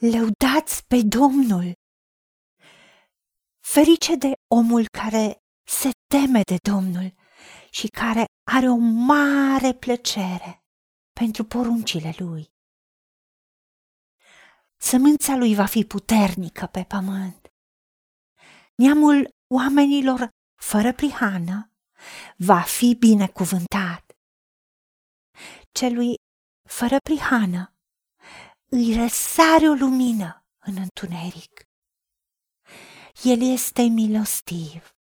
Lăudați pe Domnul! Ferice de omul care se teme de Domnul și care are o mare plăcere pentru poruncile lui. Sămânța lui va fi puternică pe pământ. Neamul oamenilor fără prihană va fi binecuvântat. Celui fără prihană îi răsare o lumină în întuneric. El este milostiv,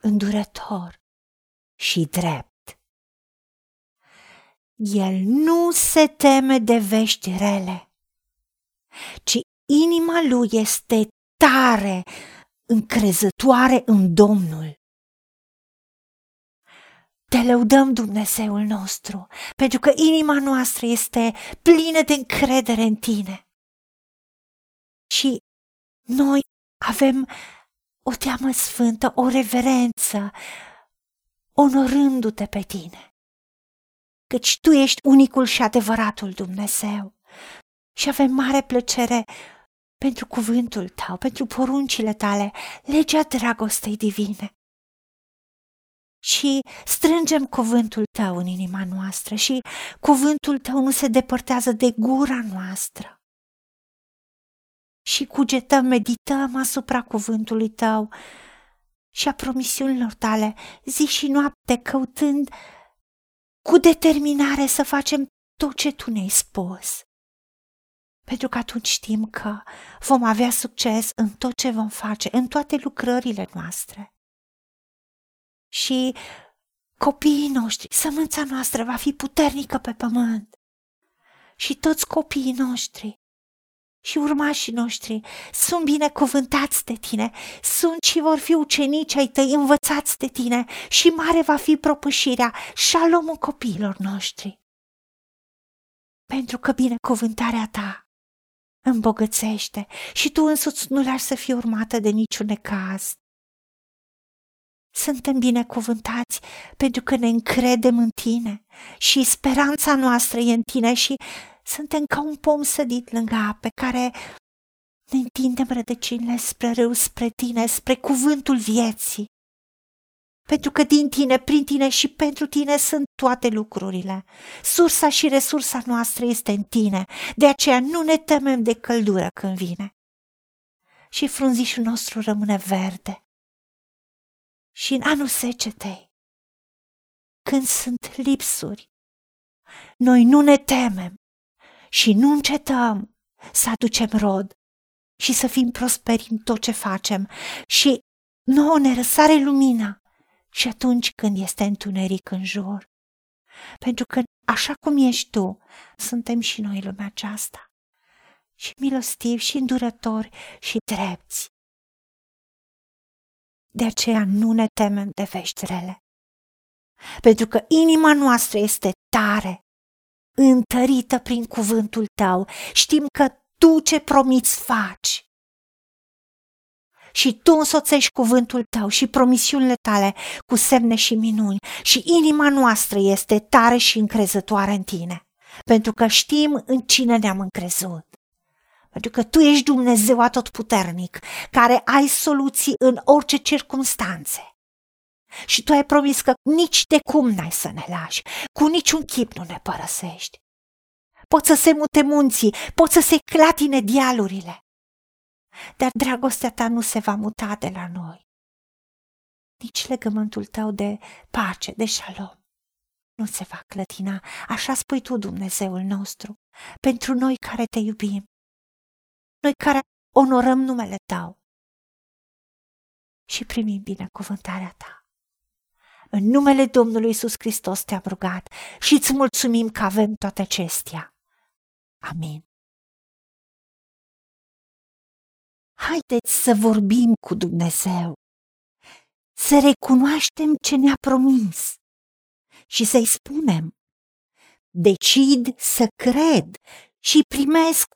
îndurător și drept. El nu se teme de vești rele, ci inima lui este tare, încrezătoare în Domnul. Te lăudăm, Dumnezeul nostru, pentru că inima noastră este plină de încredere în tine. Și noi avem o teamă sfântă, o reverență, onorându-te pe tine. Căci tu ești unicul și adevăratul Dumnezeu. Și avem mare plăcere pentru cuvântul tău, pentru poruncile tale, legea dragostei divine și strângem cuvântul tău în inima noastră și cuvântul tău nu se depărtează de gura noastră. Și cugetăm, medităm asupra cuvântului tău și a promisiunilor tale zi și noapte căutând cu determinare să facem tot ce tu ne-ai spus. Pentru că atunci știm că vom avea succes în tot ce vom face, în toate lucrările noastre și copiii noștri, sămânța noastră va fi puternică pe pământ. Și toți copiii noștri și urmașii noștri sunt binecuvântați de tine, sunt și vor fi ucenici ai tăi învățați de tine și mare va fi propășirea, șalomul copiilor noștri. Pentru că binecuvântarea ta îmbogățește și tu însuți nu lași să fie urmată de niciun necaz. Suntem binecuvântați pentru că ne încredem în tine și speranța noastră e în tine și suntem ca un pom sădit lângă ape care ne întindem rădăcinile spre râu, spre tine, spre cuvântul vieții. Pentru că din tine, prin tine și pentru tine sunt toate lucrurile. Sursa și resursa noastră este în tine, de aceea nu ne temem de căldură când vine. Și frunzișul nostru rămâne verde și în anul secetei, când sunt lipsuri, noi nu ne temem și nu încetăm să aducem rod și să fim prosperi în tot ce facem și nouă ne răsare lumina și atunci când este întuneric în jur. Pentru că așa cum ești tu, suntem și noi lumea aceasta. Și milostivi și îndurători și drepți de aceea nu ne temem de vești rele. Pentru că inima noastră este tare, întărită prin cuvântul tău. Știm că tu ce promiți faci. Și tu însoțești cuvântul tău și promisiunile tale cu semne și minuni și inima noastră este tare și încrezătoare în tine, pentru că știm în cine ne-am încrezut pentru că tu ești Dumnezeu atotputernic, care ai soluții în orice circunstanțe. Și tu ai promis că nici de cum n-ai să ne lași, cu niciun chip nu ne părăsești. Poți să se mute munții, poți să se clatine dialurile, dar dragostea ta nu se va muta de la noi. Nici legământul tău de pace, de șalom, nu se va clătina, așa spui tu, Dumnezeul nostru, pentru noi care te iubim noi care onorăm numele Tău și primim binecuvântarea Ta. În numele Domnului Isus Hristos te-am rugat și îți mulțumim că avem toate acestea. Amin. Haideți să vorbim cu Dumnezeu, să recunoaștem ce ne-a promis și să-i spunem, decid să cred și primesc